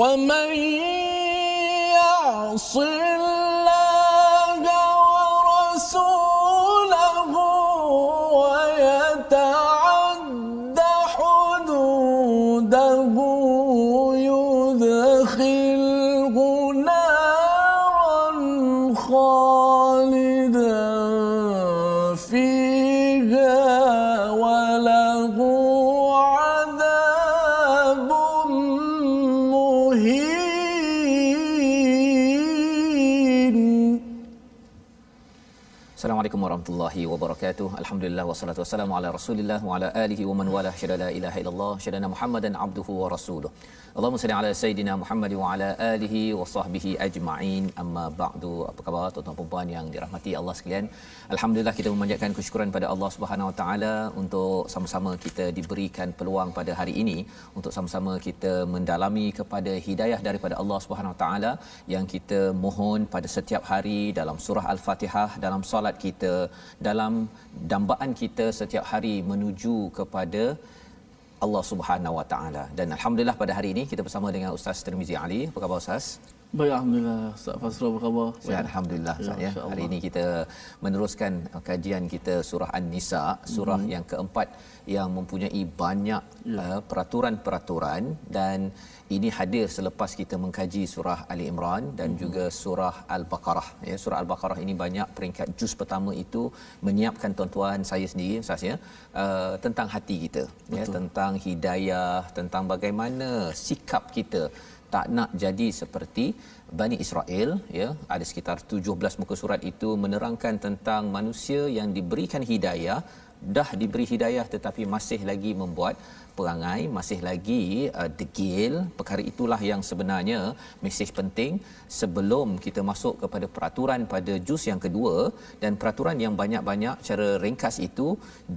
ومن warahmatullahi wabarakatuh. Alhamdulillah wassalatu wassalamu ala Rasulillah wa ala alihi wa man wala syada la ilaha illallah syadana Muhammadan abduhu wa rasuluh. Allahumma salli ala sayidina Muhammad wa ala alihi wa sahbihi ajma'in. Amma ba'du. Apa khabar tuan-tuan dan puan yang dirahmati Allah sekalian? Alhamdulillah kita memanjatkan kesyukuran pada Allah Subhanahu wa taala untuk sama-sama kita diberikan peluang pada hari ini untuk sama-sama kita mendalami kepada hidayah daripada Allah Subhanahu wa taala yang kita mohon pada setiap hari dalam surah Al-Fatihah dalam solat kita dalam dambaan kita setiap hari menuju kepada Allah Subhanahu Wa Taala. Dan alhamdulillah pada hari ini kita bersama dengan Ustaz Tirmizi Ali. Apa khabar Ustaz? Baik, Alhamdulillah. Ustaz Fasra apa khabar? Sihat alhamdulillah Ya, Ustaz ya. insya-Allah. Hari ini kita meneruskan kajian kita surah An-Nisa, surah Mhm. yang keempat yang mempunyai banyak Ya. uh, peraturan-peraturan dan ini hadir selepas kita mengkaji surah Ali Imran dan Mhm. juga surah Al-Baqarah ya. Surah Al-Baqarah ini banyak peringkat juz pertama itu menyiapkan tuan-tuan saya sendiri Ustaz ya uh, tentang hati kita ya Betul. tentang hidayah, tentang bagaimana sikap kita tak nak jadi seperti Bani Israel ya. Ada sekitar 17 muka surat itu menerangkan tentang manusia yang diberikan hidayah dah diberi hidayah tetapi masih lagi membuat perangai masih lagi uh, degil. Perkara itulah yang sebenarnya mesej penting sebelum kita masuk kepada peraturan pada juz yang kedua. Dan peraturan yang banyak-banyak cara ringkas itu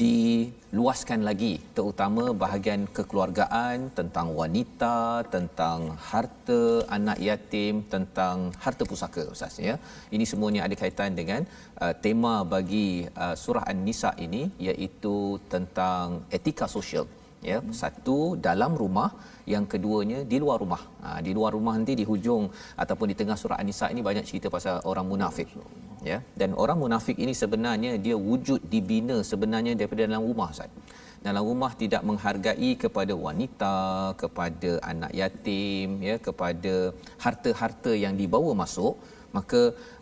diluaskan lagi terutama bahagian kekeluargaan tentang wanita tentang harta anak yatim tentang harta pusaka ustaz ya. Ini semuanya ada kaitan dengan uh, tema bagi uh, surah an-nisa ini iaitu tentang etika sosial ya satu dalam rumah. Yang keduanya di luar rumah. Ha, di luar rumah nanti di hujung ataupun di tengah surah an-nisa ini banyak cerita pasal orang munafik. Ya dan orang munafik ini sebenarnya dia wujud dibina sebenarnya daripada dalam rumah Ustaz. Dalam rumah tidak menghargai kepada wanita kepada anak yatim ya kepada harta-harta yang dibawa masuk. Maka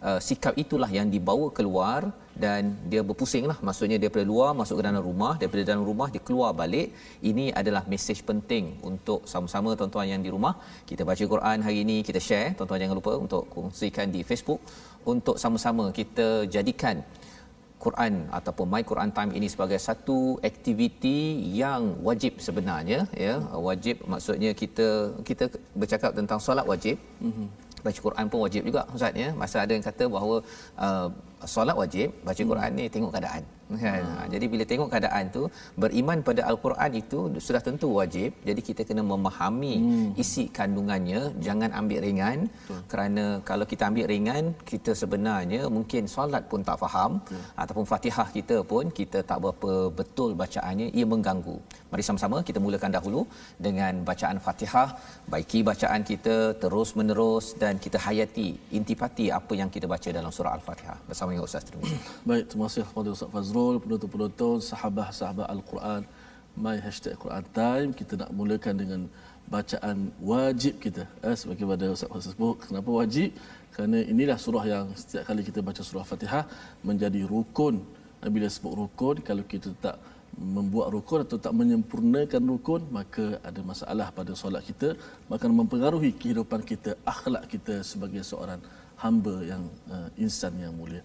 uh, sikap itulah yang dibawa keluar dan dia berpusing lah. Maksudnya daripada luar masuk ke dalam rumah daripada dalam rumah dia keluar balik. Ini adalah mesej penting untuk sama-sama tuan-tuan yang di rumah. Kita baca Quran hari ini kita share. Tuan-tuan jangan lupa untuk kongsikan di Facebook. Untuk sama-sama kita jadikan Quran ataupun My Quran Time ini sebagai satu aktiviti yang wajib sebenarnya ya. Wajib maksudnya kita kita bercakap tentang solat wajib. Mm-hmm. baca Quran pun wajib juga ustaz ya. Masa ada yang kata bahawa uh, solat wajib baca Quran ni tengok keadaan. Kan ha. jadi bila tengok keadaan tu beriman pada al-Quran itu sudah tentu wajib. Jadi kita kena memahami hmm. isi kandungannya. Jangan ambil ringan. Betul. kerana kalau kita ambil ringan kita sebenarnya mungkin solat pun tak faham. Betul. ataupun Fatihah kita pun kita tak berapa betul bacaannya ia mengganggu. Mari sama-sama kita mulakan dahulu dengan bacaan Fatihah. Baiki bacaan kita terus menerus dan kita hayati intipati apa yang kita baca dalam surah al-Fatihah. Bersama dengan Ustaz Tirmizi Baik, terima kasih kepada Ustaz Fazrul, penonton-penonton, sahabat-sahabat Al-Quran, My Hashtag Quran Time. Kita nak mulakan dengan bacaan wajib kita. Eh, sebagaimana Ustaz Fazrul sebut, kenapa wajib? Kerana inilah surah yang setiap kali kita baca surah Fatihah menjadi rukun. Dan bila sebut rukun, kalau kita tak membuat rukun atau tak menyempurnakan rukun maka ada masalah pada solat kita maka mempengaruhi kehidupan kita akhlak kita sebagai seorang hamba yang uh, insan yang mulia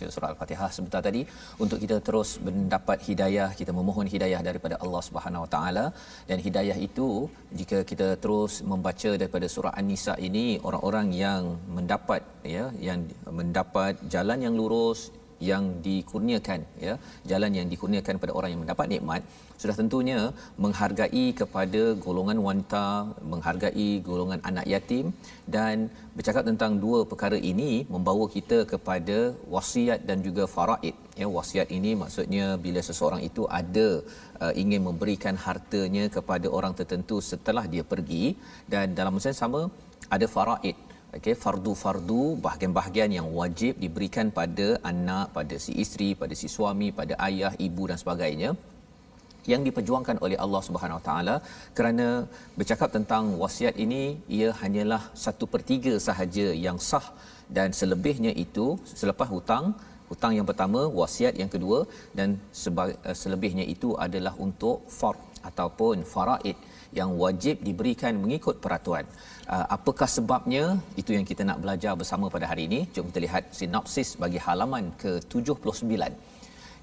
Membaca surah Al-Fatihah sebentar tadi. Untuk kita terus mendapat hidayah, kita memohon hidayah daripada Allah Subhanahu Wa Taala. Dan hidayah itu jika kita terus membaca daripada surah An-Nisa ini orang-orang yang mendapat ya yang mendapat jalan yang lurus yang dikurniakan ya jalan yang dikurniakan kepada orang yang mendapat nikmat sudah tentunya menghargai kepada golongan wanita menghargai golongan anak yatim dan bercakap tentang dua perkara ini membawa kita kepada wasiat dan juga faraid ya. Wasiat ini maksudnya bila seseorang itu ada uh, ingin memberikan hartanya kepada orang tertentu setelah dia pergi dan dalam masa yang sama ada faraid okey fardu-fardu bahagian-bahagian yang wajib diberikan pada anak pada si isteri pada si suami pada ayah ibu dan sebagainya yang diperjuangkan oleh Allah Subhanahu Wa Taala kerana bercakap tentang wasiat ini ia hanyalah satu per tiga sahaja yang sah dan selebihnya itu selepas hutang hutang yang pertama wasiat yang kedua dan seba- eh, selebihnya itu adalah untuk fard ataupun faraid yang wajib diberikan mengikut peraturan. Uh, apakah sebabnya? Itu yang kita nak belajar bersama pada hari ini. Jom kita lihat sinopsis bagi halaman ke-79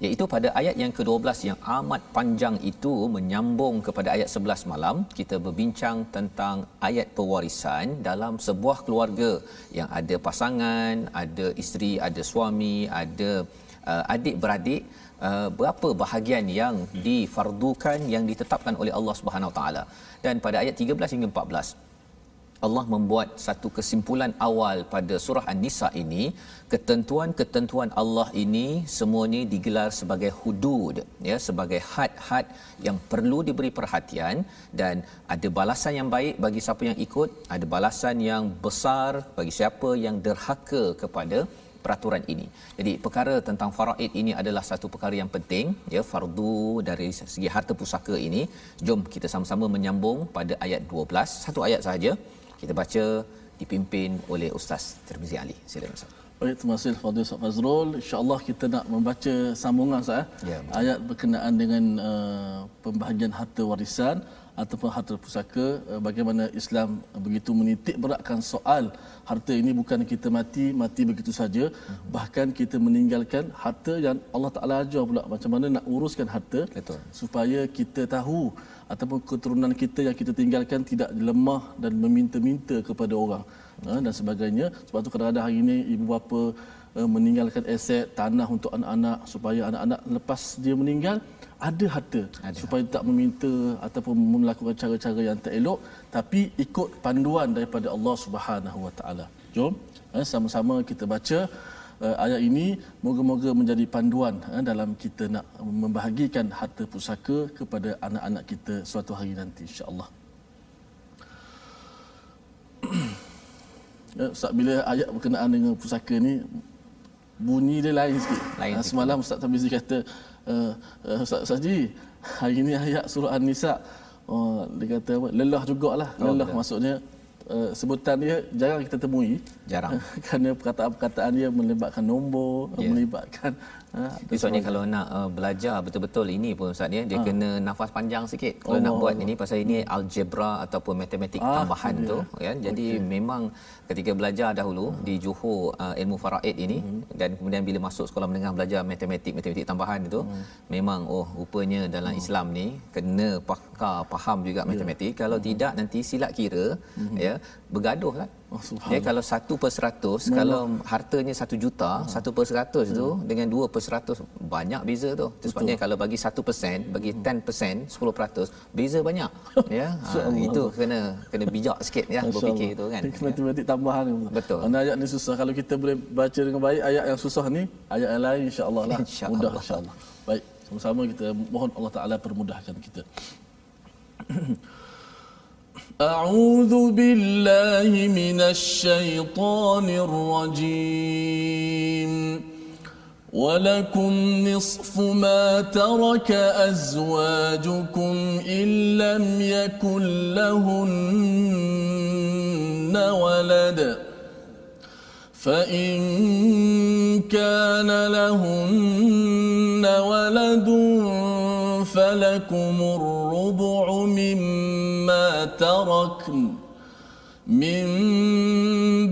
iaitu pada ayat yang ke-12 yang amat panjang itu menyambung kepada ayat 11 malam kita berbincang tentang ayat pewarisan dalam sebuah keluarga yang ada pasangan, ada isteri, ada suami, ada uh, adik-beradik uh, berapa bahagian yang difardukan yang ditetapkan oleh Allah Subhanahu Taala dan pada ayat 13 hingga 14 Allah membuat satu kesimpulan awal pada surah An-Nisa ini ketentuan-ketentuan Allah ini semuanya digelar sebagai hudud ya sebagai had-had yang perlu diberi perhatian dan ada balasan yang baik bagi siapa yang ikut ada balasan yang besar bagi siapa yang derhaka kepada peraturan ini. Jadi perkara tentang faraid ini adalah satu perkara yang penting ya fardu dari segi harta pusaka ini. Jom kita sama-sama menyambung pada ayat 12. Satu ayat sahaja kita baca dipimpin oleh Ustaz Tirmizi Ali. Silakan Ustaz. Baik, terima kasih Fadil Ustaz Fazrul. InsyaAllah kita nak membaca sambungan Ustaz. eh. Ya, betul. Ayat berkenaan dengan uh, pembahagian harta warisan ataupun harta pusaka. Uh, bagaimana Islam begitu menitik beratkan soal harta ini bukan kita mati, mati begitu saja. Mhm. Bahkan kita meninggalkan harta yang Allah Ta'ala ajar pula macam mana nak uruskan harta. Betul. Supaya kita tahu ataupun keturunan kita yang kita tinggalkan tidak lemah dan meminta-minta kepada orang ha, dan sebagainya sebab tu kadang-kadang hari ini ibu bapa uh, meninggalkan aset tanah untuk anak-anak supaya anak-anak lepas dia meninggal ada harta Ada. supaya tak meminta ataupun melakukan cara-cara yang tak elok tapi ikut panduan daripada Allah Subhanahu Wa Taala. Jom eh, sama-sama kita baca uh, ayat ini moga-moga menjadi panduan eh, dalam kita nak membahagikan harta pusaka kepada anak-anak kita suatu hari nanti insya-Allah. Ya, Ustaz bila ayat berkenaan dengan pusaka ni bunyi dia lain sikit. Lain Ah. Semalam Ustaz Tabizi kata uh, uh, Ustaz Ustaz Ji hari ni ayat surah An-Nisa. Oh, dia kata apa? Lelah jugalah Oh, lelah betul. maksudnya uh, sebutan dia jarang kita temui Jarang. kerana perkataan-perkataan dia melibatkan nombor Ya. melibatkan ha, Maksudnya kalau nak uh, belajar betul-betul ini pun Ustaz ya, dia kena nafas panjang sikit. Kalau Allah nak buat Allah. ini pasal ini algebra ataupun matematik Ah, tambahan itu tu ya. Jadi memang ketika belajar dahulu di Johor uh, ilmu faraid ini dan kemudian bila masuk sekolah menengah belajar matematik matematik tambahan itu memang oh rupanya dalam Islam ni kena pakar faham juga matematik. Kalau tidak nanti silap kira ya bergaduh kan. Oh. Ya kalau satu per seratus, kalau hartanya satu juta, satu per seratus tu dengan dua per seratus banyak beza tu. Itu sebabnya kalau bagi satu persen, bagi ten persen, sepuluh peratus, beza banyak. Ya, ha, Allah. itu kena kena bijak sikit ya Masya berfikir Allah. tu kan. Ini matematik tambahan. Betul. Mana ayat ni susah. Kalau kita boleh baca dengan baik ayat yang susah ni, ayat yang lain insya-Allah lah. InsyaAllah. Mudah insya-Allah. Baik, Sama-sama kita mohon Allah Taala permudahkan kita. أعوذ بالله من الشيطان الرجيم. ولكم نصف ما ترك أزواجكم إن لم يكن لهن ولد. فإن كان لهن ولد فلكم الربع مما تركن من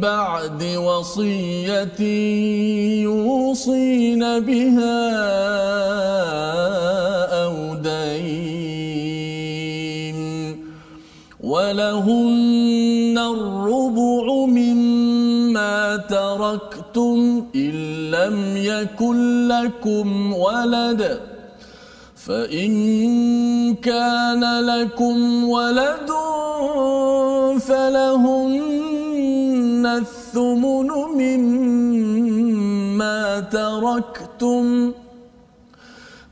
بعد وصية يوصين بها أو دين ولهن الربع مما تركتم إن لم يكن لكم ولد فإن كان لكم ولد فلهن الثمن مما تركتم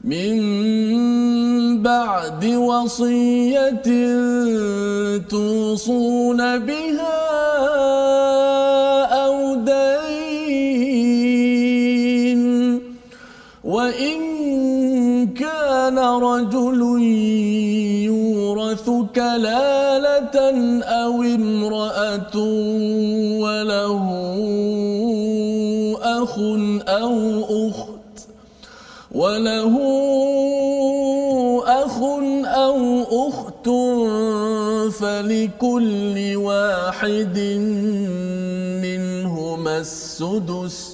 من بعد وصية توصون بها كان رجل يورث كلالة أو امرأة وله أخ أو أخت وله أخ أو أخت فلكل واحد منهما السدس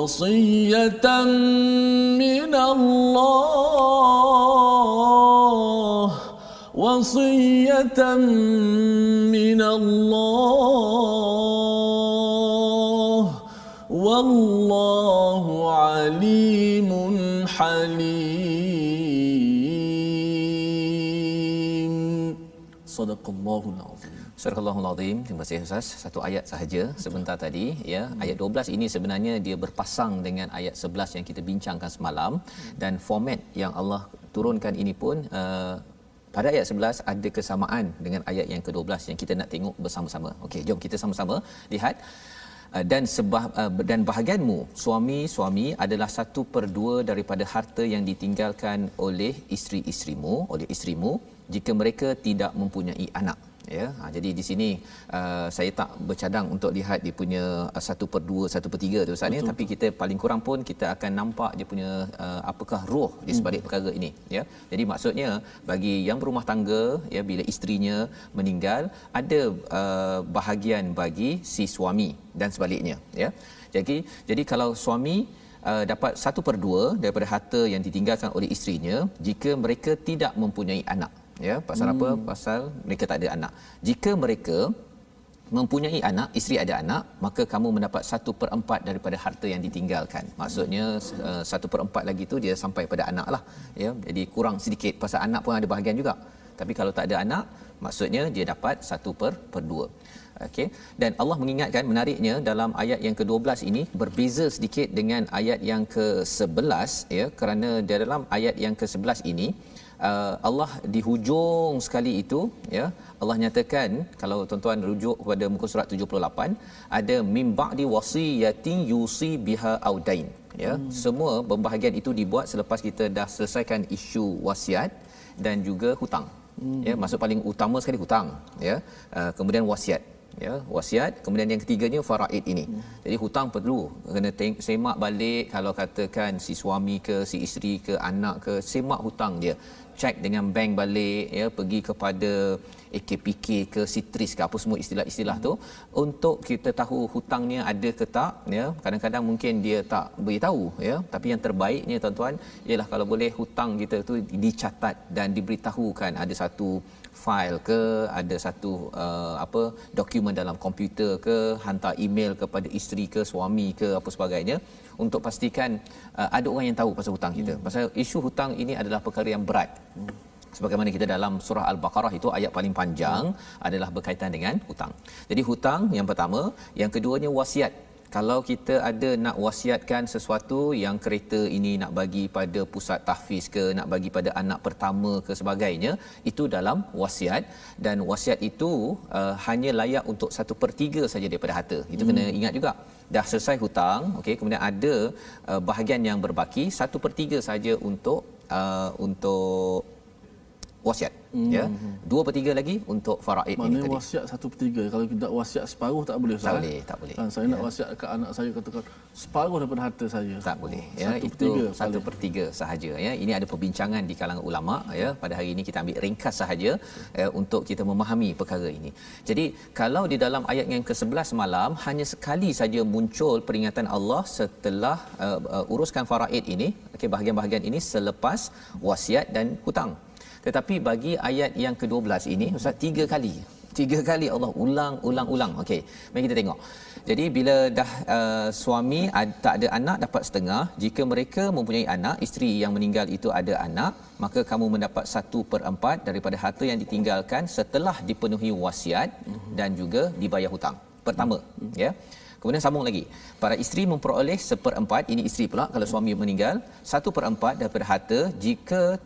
وصية من الله وصية من الله. والله عليم حليم. صدق الله العظيم. Surah Allahul Azim. Terima kasih Ustaz. Satu ayat sahaja sebentar tadi ya. Ayat 12 ini sebenarnya dia berpasang dengan ayat 11 yang kita bincangkan semalam dan format yang Allah turunkan ini pun uh, pada ayat 11 ada kesamaan dengan ayat yang ke-12 yang kita nak tengok bersama-sama. Okey, jom kita sama-sama lihat Uh, dan sebah uh, dan bahagianmu suami-suami adalah satu per dua daripada harta yang ditinggalkan oleh isteri-isterimu oleh isterimu jika mereka tidak mempunyai anak ya ha, jadi di sini uh, saya tak bercadang untuk lihat dia punya uh, satu per dua satu per tiga tu Ustaz ya. Tapi kita paling kurang pun kita akan nampak dia punya uh, apakah roh di sebalik hmm. perkara ini ya. Jadi maksudnya bagi yang berumah tangga ya bila isterinya meninggal ada uh, bahagian bagi si suami dan sebaliknya ya. Jadi jadi kalau suami Uh, dapat satu per dua daripada harta yang ditinggalkan oleh isterinya jika mereka tidak mempunyai anak ya pasal hmm. apa pasal mereka tak ada anak. Jika mereka mempunyai anak isteri ada anak maka kamu mendapat satu per empat daripada harta yang ditinggalkan. Maksudnya uh, satu per empat lagi tu dia sampai pada anak lah. Ya jadi kurang sedikit pasal anak pun ada bahagian juga. Tapi kalau tak ada anak maksudnya dia dapat satu per per dua. Okey. Dan Allah mengingatkan menariknya dalam ayat yang ke-12 ini berbeza sedikit dengan ayat yang ke-11 ya kerana dalam ayat yang ke-11 ini uh, Allah di hujung sekali itu ya Allah nyatakan kalau tuan-tuan rujuk kepada muka surat 78 ada mim ba'di wasiyatin yusi biha audain ya hmm. semua pembahagian itu dibuat selepas kita dah selesaikan isu wasiat dan juga hutang hmm. ya masuk paling utama sekali hutang ya uh, kemudian wasiat ya wasiat kemudian yang ketiganya faraid ini hmm. jadi hutang perlu kena teng- semak balik kalau katakan si suami ke si isteri ke anak ke semak hutang dia cek dengan bank balik ya pergi kepada AKPK ke Sitris ke apa semua istilah-istilah tu. Untuk kita tahu hutangnya ada ke tak ya kadang-kadang mungkin dia tak beritahu ya. Tapi yang terbaiknya tuan-tuan ialah kalau boleh hutang kita tu dicatat dan diberitahukan. Ada satu file ke ada satu uh, apa dokumen dalam komputer ke hantar email kepada isteri ke suami ke apa sebagainya untuk pastikan uh, ada orang yang tahu pasal hutang kita. Hmm. Pasal isu hutang ini adalah perkara yang berat. Hmm. Sebagaimana kita dalam surah Al-Baqarah itu ayat paling panjang hmm. adalah berkaitan dengan hutang. Jadi hutang yang pertama, yang keduanya wasiat. Kalau kita ada nak wasiatkan sesuatu yang kereta ini nak bagi pada pusat tahfiz ke, nak bagi pada anak pertama ke sebagainya, itu dalam wasiat. Dan wasiat itu uh, hanya layak untuk satu per tiga saja daripada harta. Itu hmm. kena ingat juga dah selesai hutang okey kemudian ada uh, bahagian yang berbaki satu per tiga saja untuk uh, untuk wasiat hmm. ya dua per tiga lagi untuk faraid ini tadi. wasiat satu per tiga. Kalau kita wasiat separuh tak boleh tak boleh tak boleh. kan, saya ya. nak wasiat ke anak saya katakan separuh daripada harta saya tak boleh ya. Satu itu per satu per tiga sahaja ya. Ini ada perbincangan di kalangan ulama ya. Pada hari ini kita ambil ringkas sahaja ya, untuk kita memahami perkara ini. Jadi kalau di dalam ayat yang ke-11 malam hanya sekali saja muncul peringatan Allah setelah uh, uh, uruskan faraid ini okey bahagian-bahagian ini selepas wasiat dan hutang tetapi bagi ayat yang ke-12 ini ustaz tiga kali. Tiga kali Allah ulang ulang ulang. Okey mari kita tengok. Jadi bila dah uh, suami ad, tak ada anak dapat setengah. Jika mereka mempunyai anak isteri yang meninggal itu ada anak maka kamu mendapat satu per empat daripada harta yang ditinggalkan setelah dipenuhi wasiat dan juga dibayar hutang. Pertama ya. Kemudian sambung lagi. Para isteri memperoleh seperempat, ini isteri pula kalau suami meninggal, satu per empat daripada harta. Jika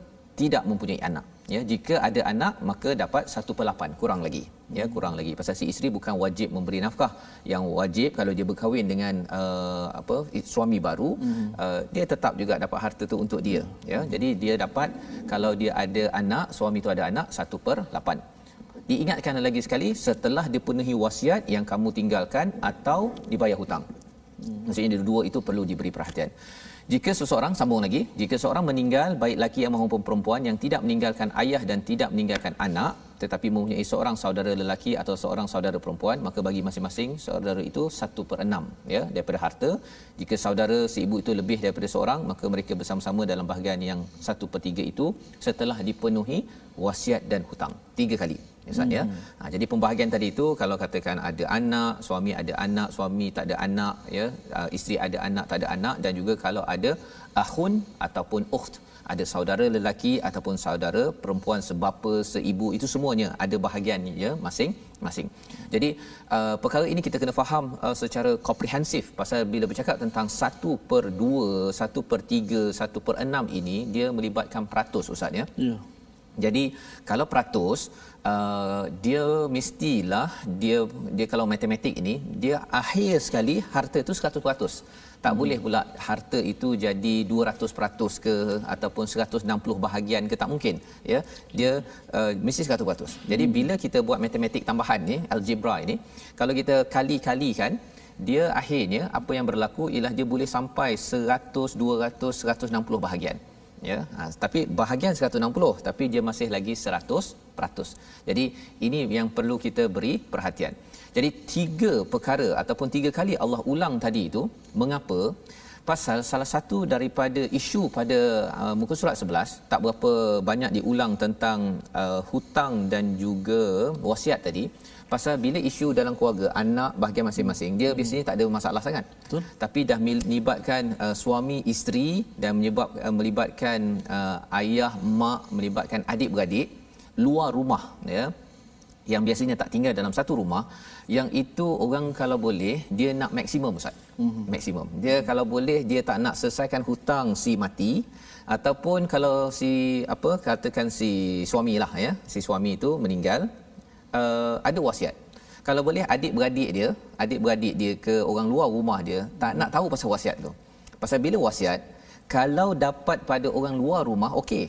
tidak mempunyai anak. Ya jika ada anak maka dapat 1 per 8 kurang lagi. Ya kurang lagi. Pasal si isteri bukan wajib memberi nafkah. Yang wajib kalau dia berkahwin dengan uh, apa suami baru hmm. uh, dia tetap juga dapat harta tu untuk dia. Ya jadi dia dapat kalau dia ada anak suami tu ada anak 1 per 8 diingatkan lagi sekali setelah dipenuhi wasiat yang kamu tinggalkan atau dibayar hutang. Hmm. maksudnya dua itu perlu diberi perhatian jika seseorang sambung lagi, jika seorang meninggal baik laki maupun perempuan yang tidak meninggalkan ayah dan tidak meninggalkan anak tetapi mempunyai seorang saudara lelaki atau seorang saudara perempuan maka bagi masing-masing saudara itu satu per enam ya daripada harta. Jika saudara si ibu itu lebih daripada seorang maka mereka bersama-sama dalam bahagian yang satu per tiga itu setelah dipenuhi wasiat dan hutang. Tiga kali ya Ustaz ya. Hmm. Ha, jadi pembahagian tadi itu kalau katakan ada anak, suami ada anak, suami tak ada anak ya, uh, isteri ada anak tak ada anak dan juga kalau ada akhun ataupun ukht ada saudara lelaki ataupun saudara perempuan sebapa seibu itu semuanya ada bahagian ya masing-masing. Jadi uh, perkara ini kita kena faham uh, secara komprehensif pasal bila bercakap tentang 1 per 2, 1 per 3, 1 per 6 ini dia melibatkan peratus Ustaz ya. Ya. Jadi kalau peratus uh, dia mestilah dia dia kalau matematik ini dia akhir sekali harta itu 100%. Tak hmm. boleh pula harta itu jadi 200% ke ataupun 160 bahagian ke tak mungkin ya. Dia uh, mesti 100%. Jadi hmm. bila kita buat matematik tambahan ni algebra ini kalau kita kali-kalikan dia akhirnya apa yang berlaku ialah dia boleh sampai 100 200 160 bahagian ya ha, tapi bahagian 160 tapi dia masih lagi 100%. Jadi ini yang perlu kita beri perhatian. Jadi tiga perkara ataupun tiga kali Allah ulang tadi itu mengapa? Pasal salah satu daripada isu pada uh, muka surat 11 tak berapa banyak diulang tentang uh, hutang dan juga wasiat tadi pasal bila isu dalam keluarga anak bahagian masing-masing dia hmm. biasanya tak ada masalah sangat betul tapi dah melibatkan uh, suami isteri dan menyebab uh, melibatkan uh, ayah mak melibatkan adik beradik luar rumah ya yang biasanya tak tinggal dalam satu rumah yang itu orang kalau boleh dia nak maksimum ustaz mm-hmm. maksimum dia kalau boleh dia tak nak selesaikan hutang si mati ataupun kalau si apa katakan si suami lah ya si suami itu meninggal uh, ada wasiat. Kalau boleh adik-beradik dia, adik-beradik dia ke orang luar rumah dia tak nak tahu pasal wasiat tu. Pasal bila wasiat, kalau dapat pada orang luar rumah okey.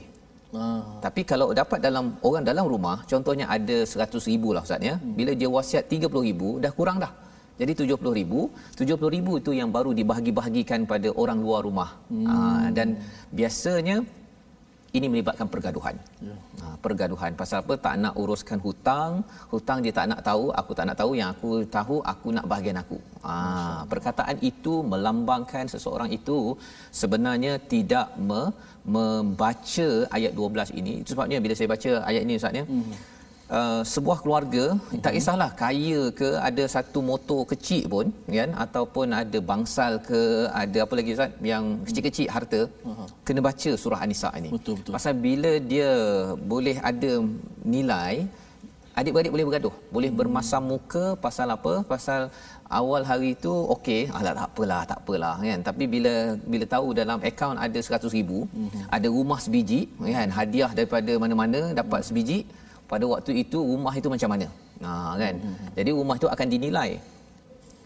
Ah. Tapi kalau dapat dalam orang dalam rumah, contohnya ada 100 ribu lah Ustaz ya. Bila dia wasiat 30 ribu, dah kurang dah. Jadi 70 ribu, 70 ribu itu yang baru dibahagi-bahagikan pada orang luar rumah. Hmm. Ah, dan biasanya ini melibatkan pergaduhan. Ya. Ha, pergaduhan pasal apa? Tak nak uruskan hutang, hutang dia tak nak tahu, aku tak nak tahu, yang aku tahu aku nak bahagian aku. Ha, perkataan itu melambangkan seseorang itu sebenarnya tidak me, membaca ayat 12 ini. Itu sebabnya bila saya baca ayat ini Ustaz ya. Hmm. Uh, sebuah keluarga mm-hmm. tak kisahlah kaya ke ada satu motor kecil pun kan ataupun ada bangsal ke ada apa lagi Ustaz yang kecil-kecil harta uh-huh. kena baca surah an-nisa ini betul betul pasal bila dia boleh ada nilai adik-beradik boleh bergaduh boleh hmm. bermasam muka pasal apa pasal awal hari itu okey alah tak apalah tak apalah kan tapi bila bila tahu dalam akaun ada 100,000 mm-hmm. ada rumah sebiji kan hadiah daripada mana-mana dapat sebiji pada waktu itu rumah itu macam mana? Ha kan? Hmm, hmm, hmm. jadi rumah itu akan dinilai.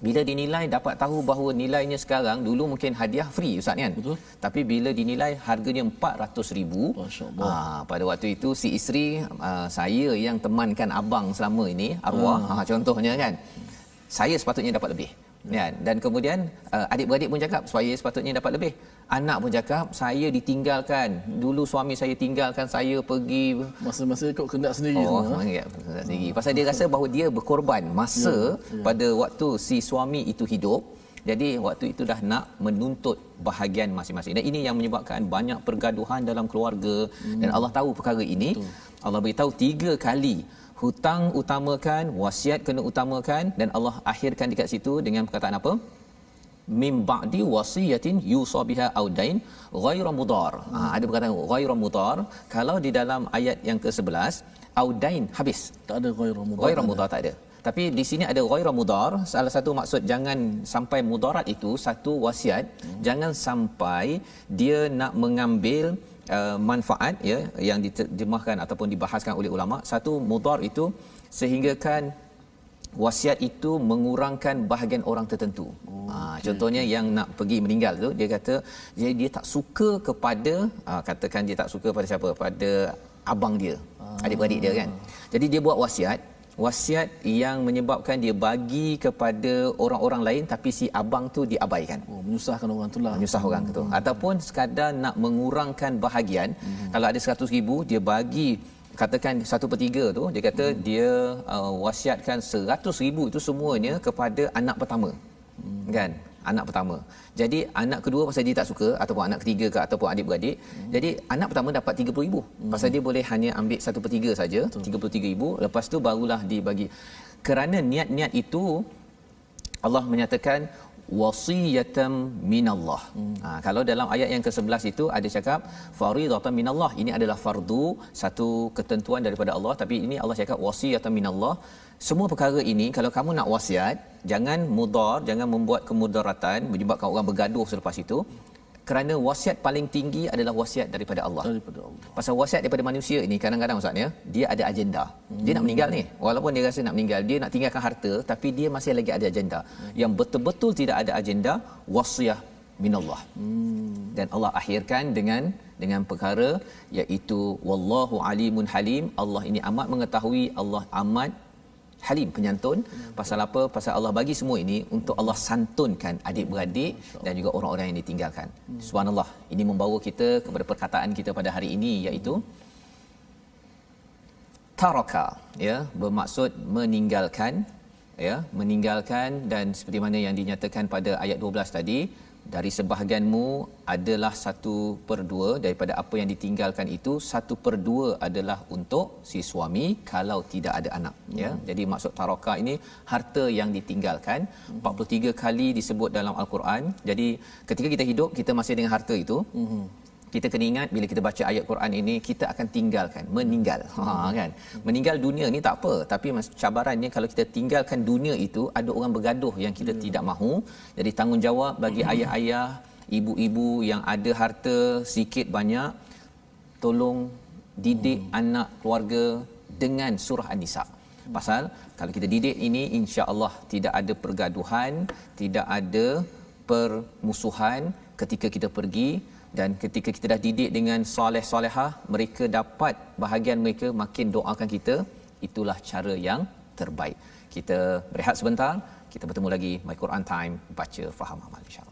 Bila dinilai dapat tahu bahawa nilainya sekarang dulu mungkin hadiah free ustaz kan? Betul. Tapi bila dinilai harganya 400,000 masyaallah. Ha pada waktu itu si isteri uh, saya yang temankan abang selama ini arwah. Hmm. ha contohnya kan? Saya sepatutnya dapat lebih ya dan kemudian uh, adik-beradik pun cakap saya sepatutnya dapat lebih. Anak pun cakap saya ditinggalkan. Dulu suami saya tinggalkan saya pergi masa-masa ikut kendak sendiri oh ya kendak sendiri. Hmm. pasal dia rasa bahawa dia berkorban masa ya, ya. pada waktu si suami itu hidup. Jadi waktu itu dah nak menuntut bahagian masing-masing. Dan ini yang menyebabkan banyak pergaduhan dalam keluarga. Hmm. dan Allah tahu perkara ini. Betul. Allah beritahu tiga kali hutang utamakan wasiat kena utamakan dan Allah akhirkan dekat situ dengan perkataan apa? Mim ba'di wasiyatin yusa biha audain ghairu mudar. Ha, ada perkataan ghairu mudar. Kalau di dalam ayat yang ke-11 audain habis. Tak ada ghairu mudar ghairu mudar tak ada. Tapi di sini ada ghairu mudar. Salah satu maksud jangan sampai mudarat itu satu wasiat hmm. jangan sampai dia nak mengambil uh, manfaat ya yang diterjemahkan ataupun dibahaskan oleh ulama satu mudar itu sehinggakan wasiat itu mengurangkan bahagian orang tertentu. Oh, ha, contohnya okay. yang nak pergi meninggal tu dia kata dia, dia tak suka kepada ha, katakan dia tak suka pada siapa? Pada abang dia. Ah. Adik-beradik dia kan. Jadi dia buat wasiat wasiat yang menyebabkan dia bagi kepada orang-orang lain tapi si abang tu diabaikan. Oh, menyusahkan orang tu lah. Menyusah orang tu. Hmm. Ataupun sekadar nak mengurangkan bahagian. Hmm. Kalau ada 100 ribu, dia bagi katakan satu per tiga tu dia kata hmm. dia uh, wasiatkan seratus ribu itu semuanya kepada anak pertama hmm. kan anak pertama jadi anak kedua pasal dia tak suka ataupun anak ketiga ke ataupun adik-beradik hmm. jadi anak pertama dapat tiga puluh ribu hmm. pasal dia boleh hanya ambil satu per tiga saja tiga puluh tiga ribu lepas tu barulah dibagi kerana niat-niat itu Allah menyatakan wasiyatan minallah. Hmm. Ha, kalau dalam ayat yang ke-11 itu ada cakap faridatan minallah. Ini adalah fardu, satu ketentuan daripada Allah tapi ini Allah cakap wasiyatan minallah. Semua perkara ini kalau kamu nak wasiat, jangan mudar, jangan membuat kemudaratan menyebabkan orang bergaduh selepas itu kerana wasiat paling tinggi adalah wasiat daripada Allah. Daripada Allah. Pasal wasiat daripada manusia ini kadang-kadang Ustaz ya, dia ada agenda. Hmm. Dia nak meninggal ni. Walaupun dia rasa nak meninggal, dia nak tinggalkan harta tapi dia masih lagi ada agenda. Hmm. Yang betul-betul tidak ada agenda wasiat minallah. Hmm. Dan Allah akhirkan dengan dengan perkara iaitu wallahu alimun halim. Allah ini amat mengetahui, Allah amat Halim penyantun pasal apa pasal Allah bagi semua ini untuk Allah santunkan adik-beradik dan juga orang-orang yang ditinggalkan. Subhanallah. Ini membawa kita kepada perkataan kita pada hari ini iaitu taraka ya bermaksud meninggalkan ya meninggalkan dan seperti mana yang dinyatakan pada ayat 12 tadi dari sebahagianmu adalah satu per dua daripada apa yang ditinggalkan itu satu per dua adalah untuk si suami kalau tidak ada anak ya. hmm. ya jadi maksud taraka ini harta yang ditinggalkan hmm. 43 kali disebut dalam al-Quran jadi ketika kita hidup kita masih dengan harta itu hmm kita kena ingat bila kita baca ayat Quran ini kita akan tinggalkan meninggal ha kan meninggal dunia ni tak apa tapi cabarannya kalau kita tinggalkan dunia itu ada orang bergaduh yang kita hmm. tidak mahu jadi tanggungjawab bagi hmm. ayah-ayah ibu-ibu yang ada harta sikit banyak tolong didik hmm. anak keluarga dengan surah an-nisa pasal kalau kita didik ini insya-Allah tidak ada pergaduhan tidak ada permusuhan ketika kita pergi dan ketika kita dah didik dengan soleh solehah mereka dapat bahagian mereka makin doakan kita. Itulah cara yang terbaik. Kita berehat sebentar. Kita bertemu lagi. My Quran time. Baca faham amal insyaallah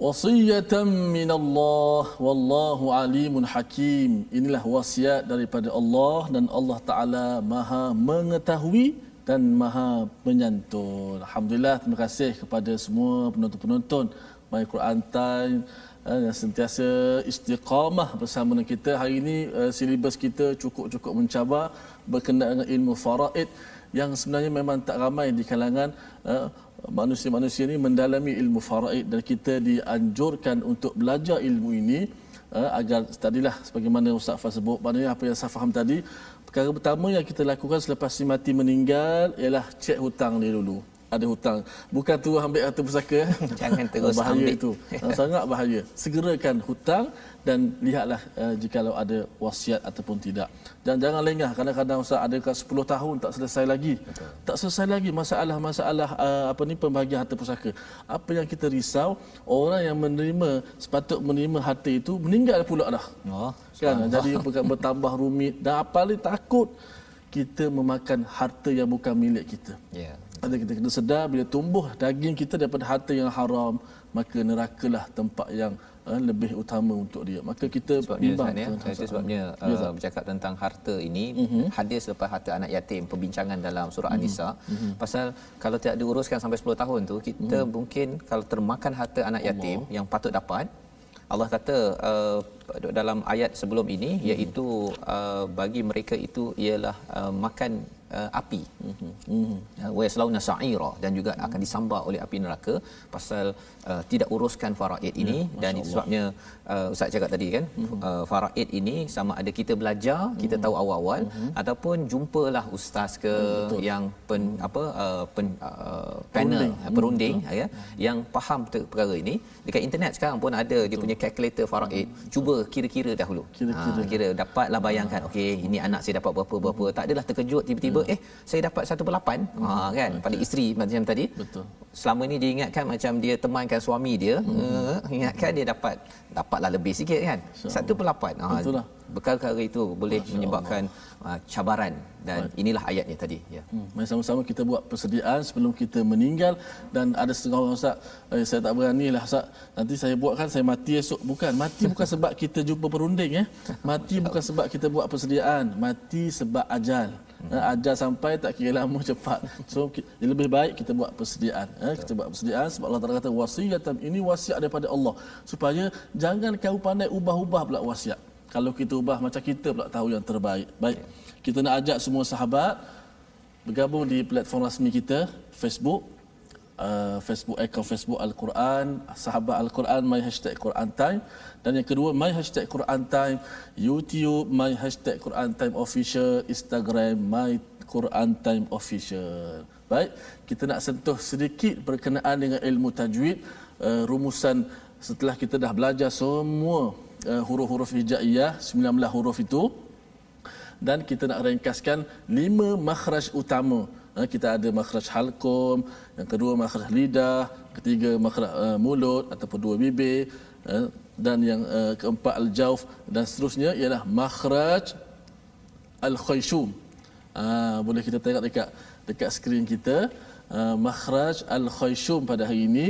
Wasiyatan min Allah wallahu alimun hakim. Inilah wasiat daripada Allah dan Allah Taala Maha mengetahui dan Maha menyantun. Alhamdulillah terima kasih kepada semua penonton-penonton My Quran Time eh, yang sentiasa istiqamah bersama dengan kita. Hari ini uh, silibus kita cukup-cukup mencabar berkenaan dengan ilmu faraid yang sebenarnya memang tak ramai di kalangan uh, manusia-manusia ini mendalami ilmu faraid dan kita dianjurkan untuk belajar ilmu ini uh, agar tadilah sebagaimana Ustaz Fah sebut maknanya apa yang saya faham tadi perkara pertama yang kita lakukan selepas si mati meninggal ialah cek hutang dia dulu ada hutang. Bukan tu ambil harta pusaka. Jangan terus bahaya ambil. itu. Sangat bahaya. Segerakan hutang dan lihatlah uh, jikalau ada wasiat ataupun tidak. Dan jangan lengah kadang-kadang Ustaz ada kat 10 tahun tak selesai lagi. Betul. Tak selesai lagi masalah-masalah uh, apa ni pembahagian harta pusaka. Apa yang kita risau orang yang menerima sepatut menerima harta itu meninggal pula dah. Oh, kan jadi bertambah rumit dan apa takut kita memakan harta yang bukan milik kita. Ya. Yeah. Ada kita kena sedar bila tumbuh daging kita daripada harta yang haram, maka nerakalah tempat yang uh, lebih utama untuk dia. Maka kita bimbang ya. Itu sebabnya uh, ya, bercakap tentang harta ini uh-huh. hadir selepas harta anak yatim perbincangan dalam surah uh-huh. An-Nisa. Uh-huh. Pasal kalau tidak diuruskan sampai 10 tahun tu kita uh-huh. mungkin kalau termakan harta anak yatim Allah. yang patut dapat Allah kata uh, dalam ayat sebelum ini iaitu uh, bagi mereka itu ialah uh, makan uh, api. Mm-hmm. wa yaslauna sa'ira. Dan juga akan disambar oleh api neraka pasal uh, tidak uruskan faraid ini ya, dan itu sebabnya uh, ustaz cakap tadi kan mm-hmm. uh, faraid ini sama ada kita belajar kita mm-hmm. tahu awal-awal mm-hmm. ataupun jumpalah ustaz ke mm-hmm. yang pen apa uh, pen uh, panel perunding, perunding mm-hmm. ya yang faham perkara ini dekat internet sekarang pun ada Betul. dia punya calculator faraid mm-hmm. cuba kira-kira dahulu kira-kira ha, kira dapatlah bayangkan okey ini anak saya dapat berapa berapa mm-hmm. tak adalah terkejut tiba-tiba tiba eh saya dapat 1 per 8 hmm. ha kan pada isteri macam tadi betul selama ni dia ingatkan macam dia temankan suami dia hmm. uh, ingatkan dia dapat dapatlah lebih sikit kan 1 per 8 ha betul lah perkara itu boleh Masya menyebabkan uh, cabaran dan Baik. inilah ayatnya tadi ya. Hmm. Mari sama-sama kita buat persediaan sebelum kita meninggal dan ada setengah orang ustaz eh, saya tak berani lah ustaz nanti saya buatkan saya mati esok bukan mati bukan sebab kita jumpa perunding ya mati bukan sebab kita buat persediaan mati sebab ajal. Eh, ajal sampai tak kira lama cepat. So lebih baik kita buat persediaan. Eh, kita buat persediaan. Sebab Allah Taala kata wasiatan ini wasiat daripada Allah. Supaya jangan kau pandai ubah-ubah pula wasiat. Kalau kita ubah macam kita pula tahu yang terbaik. Baik. Kita nak ajak semua sahabat bergabung di platform rasmi kita Facebook uh, Facebook account Facebook Al-Quran Sahabat Al-Quran My Hashtag Quran Time. Dan yang kedua My Hashtag Quran Time YouTube My Hashtag Quran Time Official Instagram My Quran Time Official. Baik, kita nak sentuh sedikit berkenaan dengan ilmu tajwid. Uh, Rumusan setelah kita dah belajar semua uh, huruf-huruf hijaiyah 19 huruf itu. Dan kita nak ringkaskan lima makhraj utama kita ada makhraj halqum yang kedua makhraj lidah ketiga makhraj uh, mulut ataupun dua bibir uh, dan yang keempat al-jauf dan seterusnya ialah makhraj al-khayshum uh, boleh kita tengok dekat dekat skrin kita makhraj al-khayshum pada hari ini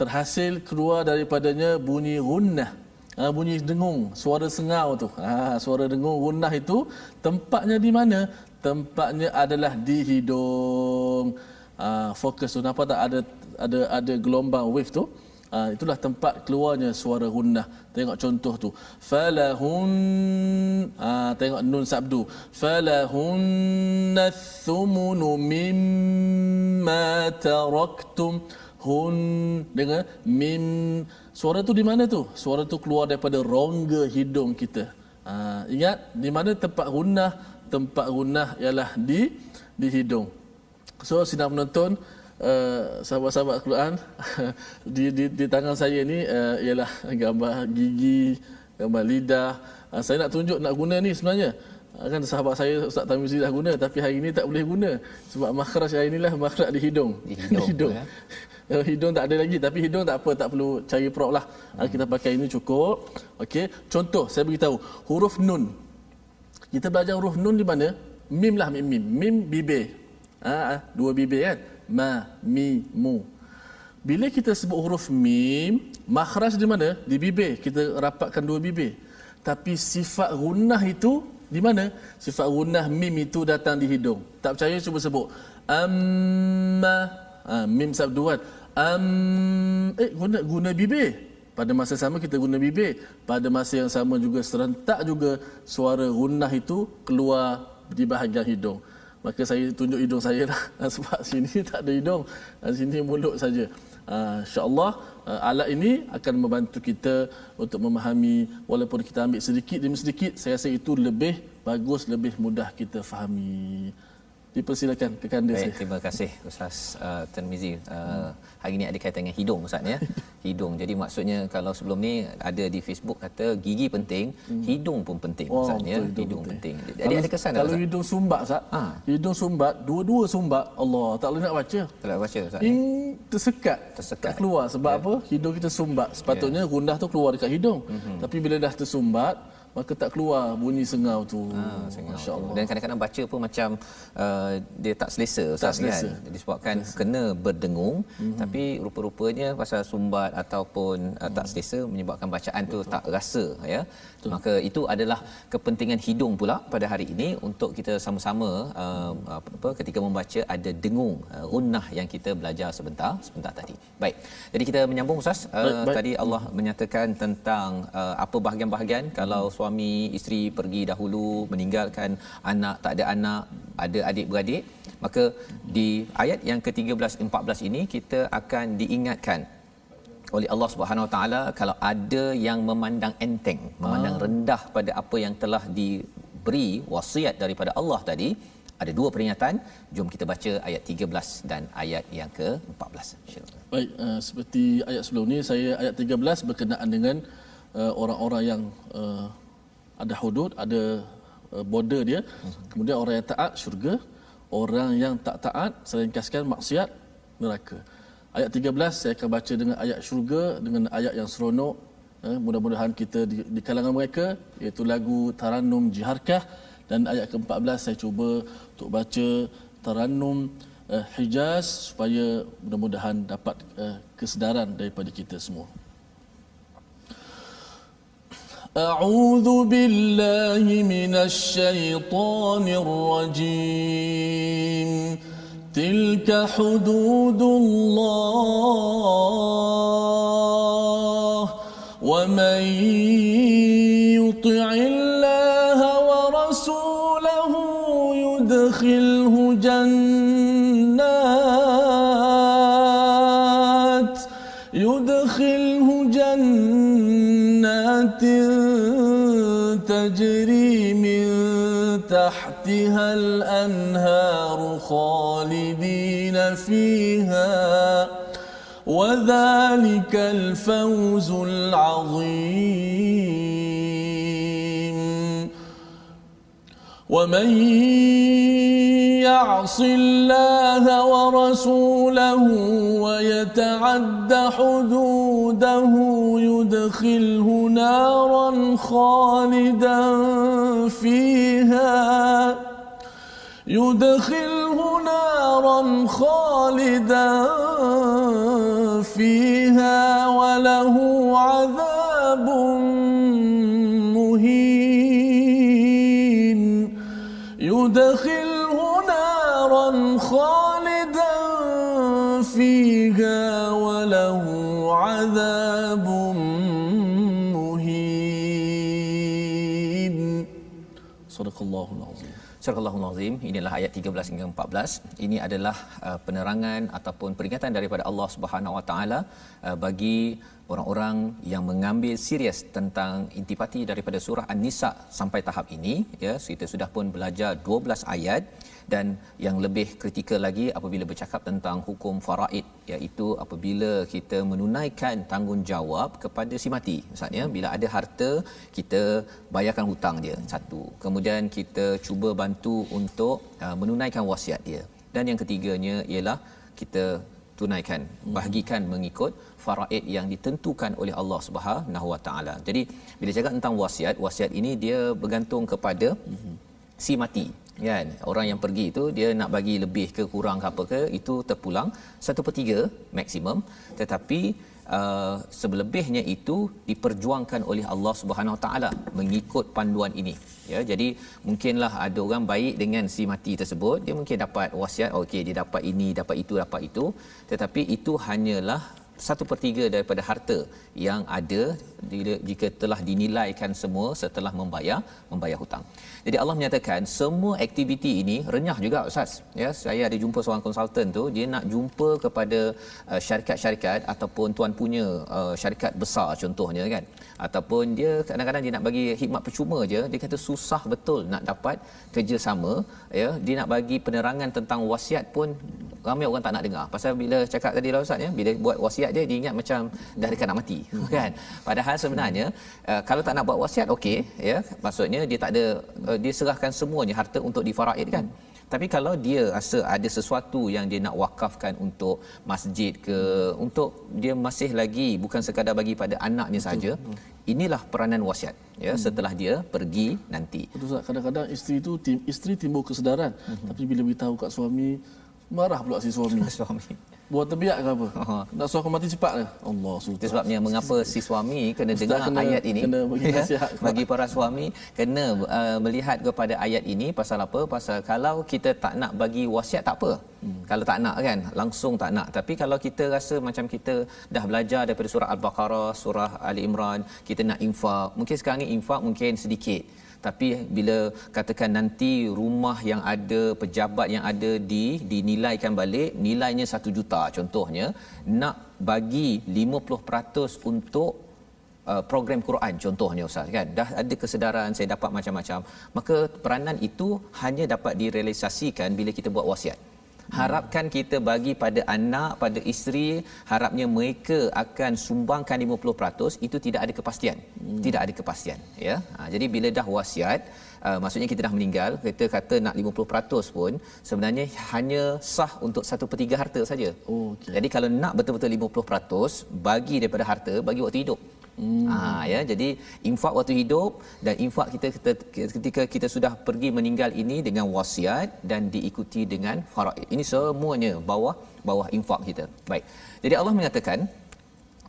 terhasil keluar daripadanya bunyi gunnah. Ha, bunyi dengung suara sengau tu. Ha, suara dengung gunah itu tempatnya di mana tempatnya adalah di hidung. Ha, fokus tu. Nampak tak? Ada ada ada gelombang wave tu. Ha, itulah tempat keluarnya suara gunnah. Tengok contoh tu. Falahun ha, tengok nun sabdu. Falahun thumunu mimma taraktum. Hun dengar? Mim suara tu di mana tu? Suara tu keluar daripada rongga hidung kita. Ha, ingat di mana tempat gunnah tempat gunnah ialah di di hidung. So sidang penonton uh, sahabat-sahabat Al-Quran di, di di tangan saya ni uh, ialah gambar gigi gambar lidah. Uh, saya nak tunjuk nak guna ni sebenarnya. Kan sahabat saya Ustaz Tamizi dah guna tapi hari ini tak boleh guna. Sebab makhraj hari inilah makhraj di hidung. Di hidung, di hidung. Ya. Eh, hidung tak ada lagi tapi hidung tak apa tak perlu cari prop lah. Hmm. kita pakai ini cukup. Okey contoh saya beritahu huruf nun kita belajar huruf nun di mana? Mim lah mim mim. Mim bibir. Ha, dua bibir kan? Ma mi mu. Bila kita sebut huruf mim makhraj di mana? Di bibir. Kita rapatkan dua bibir. Tapi sifat gunnah itu di mana? Sifat gunnah mim itu datang di hidung. Tak percaya cuba sebut. Amma. Ha, mim sabduat um, eh guna guna bibir pada masa sama kita guna bibir. Pada masa yang sama juga serentak juga suara gunnah itu keluar di bahagian hidung. Maka saya tunjuk hidung saya lah. Sebab sini tak ada hidung. Sini mulut saja. Uh, insyaallah alat ini akan membantu kita untuk memahami. Walaupun kita ambil sedikit demi sedikit saya rasa itu lebih bagus lebih mudah kita fahami dipersilakan ke kanda Baik, terima kasih Ustaz uh, Termizi. Uh, hmm. Hari ini ada kaitan dengan hidung Ustaz ya. hidung. Jadi maksudnya kalau sebelum ni ada di Facebook kata gigi penting, hmm. hidung pun penting oh, Ustaz ya. Hidung, hidung penting. penting. Jadi kalau, ada kesan Kalau Ustaz? hidung sumbat Ustaz. Ha. Hidung sumbat, dua-dua sumbat. Allah, tak boleh nak baca. Tak boleh baca Ustaz. In, tersekat. Tersekat. Tak keluar sebab ya. apa? Hidung kita sumbat. Sepatutnya ya. gundah tu keluar dekat hidung. Hmm. Tapi bila dah tersumbat, maka tak keluar bunyi sengau tu. Ha, Masya-Allah. Dan kadang-kadang baca pun macam uh, dia tak selesa tak selesa. kan. Disebabkan selesa. kena berdengung mm-hmm. tapi rupa-rupanya pasal sumbat ataupun uh, mm. tak mhm. selesa menyebabkan bacaan Betul. tu tak rasa ya. Betul. Maka itu adalah kepentingan hidung pula pada hari ini untuk kita sama-sama uh, apa ketika membaca ada dengung uh, unnah yang kita belajar sebentar sebentar tadi. Baik. Jadi kita menyambung Ustaz. Uh, baik, baik. Tadi Allah menyatakan tentang uh, apa bahagian-bahagian kalau hmm suami isteri pergi dahulu meninggalkan anak tak ada anak ada adik-beradik maka di ayat yang ke-13 14 ini kita akan diingatkan oleh Allah Subhanahu Wa Taala kalau ada yang memandang enteng memandang ah. rendah pada apa yang telah diberi wasiat daripada Allah tadi ada dua peringatan jom kita baca ayat 13 dan ayat yang ke-14 baik uh, seperti ayat sebelum ni saya ayat 13 berkenaan dengan uh, orang-orang yang uh, ada hudud, ada uh, border dia. Kemudian orang yang taat syurga, orang yang tak taat selengkaskan maksiat neraka. Ayat 13 saya akan baca dengan ayat syurga dengan ayat yang seronok. Eh, mudah-mudahan kita di, di kalangan mereka iaitu lagu Tarannum Jiharkah dan ayat ke-14 saya cuba untuk baca Tarannum uh, Hijaz supaya mudah-mudahan dapat uh, kesedaran daripada kita semua. أعوذ بالله من الشيطان الرجيم. تلك حدود الله. ومن يطع الله ورسوله يدخله جنات تجري من تحتها الأنهار خالدين فيها. وذلك الفوز العظيم. ومن يعص الله ورسوله ويتعد حدوده يدخله نارا خالدا فيها يدخله نارا خالدا فيها وله عذاب مهين نارا خالدا فيها وله عذاب مهين صدق الله العظيم Azim, inilah ayat 13 hingga 14. Ini adalah uh, penerangan ataupun peringatan daripada Allah Subhanahu Wa Taala uh, bagi orang-orang yang mengambil serius tentang intipati daripada surah An-Nisa sampai tahap ini. Ya, kita sudah pun belajar 12 ayat dan yang lebih kritikal lagi apabila bercakap tentang hukum faraid iaitu apabila kita menunaikan tanggungjawab kepada si mati. Misalnya bila ada harta kita bayarkan hutang dia satu. Kemudian kita cuba bantu untuk uh, menunaikan wasiat dia. Dan yang ketiganya ialah kita tunaikan bahagikan mengikut faraid yang ditentukan oleh Allah Subhanahu Wa Taala. Jadi bila cakap tentang wasiat, wasiat ini dia bergantung kepada si mati kan? Orang yang pergi itu dia nak bagi lebih ke kurang ke apa ke itu terpulang 1/3 maksimum. Tetapi uh, sebelebihnya itu diperjuangkan oleh Allah Subhanahu Taala mengikut panduan ini. Ya jadi mungkinlah ada orang baik dengan si mati tersebut dia mungkin dapat wasiat okey dia dapat ini dapat itu dapat itu. Tetapi itu hanyalah satu per tiga daripada harta yang ada jika telah dinilaikan semua setelah membayar membayar hutang. Jadi Allah menyatakan semua aktiviti ini renyah juga ustaz. Ya, saya ada jumpa seorang konsultan tu dia nak jumpa kepada uh, syarikat-syarikat ataupun tuan punya uh, syarikat besar contohnya kan. Ataupun dia kadang-kadang dia nak bagi khidmat percuma je, dia kata susah betul nak dapat kerjasama ya. Dia nak bagi penerangan tentang wasiat pun ramai orang tak nak dengar. Pasal bila cakap tadi lah ustaz ya, bila buat wasiat dia dia ingat macam dah dekat nak mati kan. Padahal sebenarnya uh, kalau tak nak buat wasiat okey ya. Maksudnya dia tak ada uh, dia serahkan semuanya harta untuk difaraid kan. Tapi kalau dia rasa ada sesuatu yang dia nak wakafkan untuk masjid ke untuk dia masih lagi bukan sekadar bagi pada anaknya saja. Inilah peranan wasiat ya setelah dia pergi nanti. Betul Ustaz, kadang-kadang isteri tu tim, isteri timbul kesedaran tapi bila beritahu kat suami marah pula si suami. Suami. Buat terbiak ke apa? Aha. Nak suruh aku mati cepat ke? Allah Itu suruh. sebabnya mengapa si suami kena Ustaz dengar kena- ayat ini kena bagi ya, nasihat. bagi para suami kena uh, melihat kepada ayat ini pasal apa pasal kalau kita tak nak bagi wasiat tak apa hmm. kalau tak nak kan langsung tak nak tapi kalau kita rasa macam kita dah belajar daripada surah al-baqarah surah ali imran kita nak infak mungkin sekarang ni infak mungkin sedikit tapi bila katakan nanti rumah yang ada pejabat yang ada di dinilaikan balik nilainya 1 juta contohnya nak bagi 50% untuk uh, program Quran contohnya ustaz kan? Dah ada kesedaran saya dapat macam-macam. Maka peranan itu hanya dapat direalisasikan bila kita buat wasiat harapkan kita bagi pada anak pada isteri harapnya mereka akan sumbangkan 50% itu tidak ada kepastian hmm. tidak ada kepastian ya ha, jadi bila dah wasiat uh, maksudnya kita dah meninggal kita kata nak 50% pun sebenarnya hanya sah untuk 1/3 harta saja Oh, okey. jadi kalau nak betul-betul 50% bagi daripada harta bagi waktu hidup Hmm. Ha, ya jadi infak waktu hidup dan infak kita ketika kita sudah pergi meninggal ini dengan wasiat dan diikuti dengan faraid. Ini semuanya bawah bawah infak kita. Baik. Jadi Allah mengatakan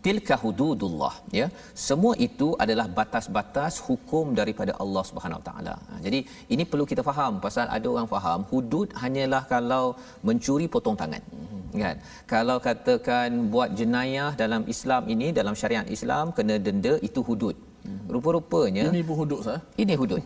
tilka hududullah ya semua itu adalah batas-batas hukum daripada Allah Subhanahu taala Ha, jadi ini perlu kita faham pasal ada orang faham hudud hanyalah kalau mencuri potong tangan kan kalau katakan buat jenayah dalam Islam ini dalam syariat Islam kena denda itu hudud rupa-rupanya Ini pun hudud sah. ini hudud.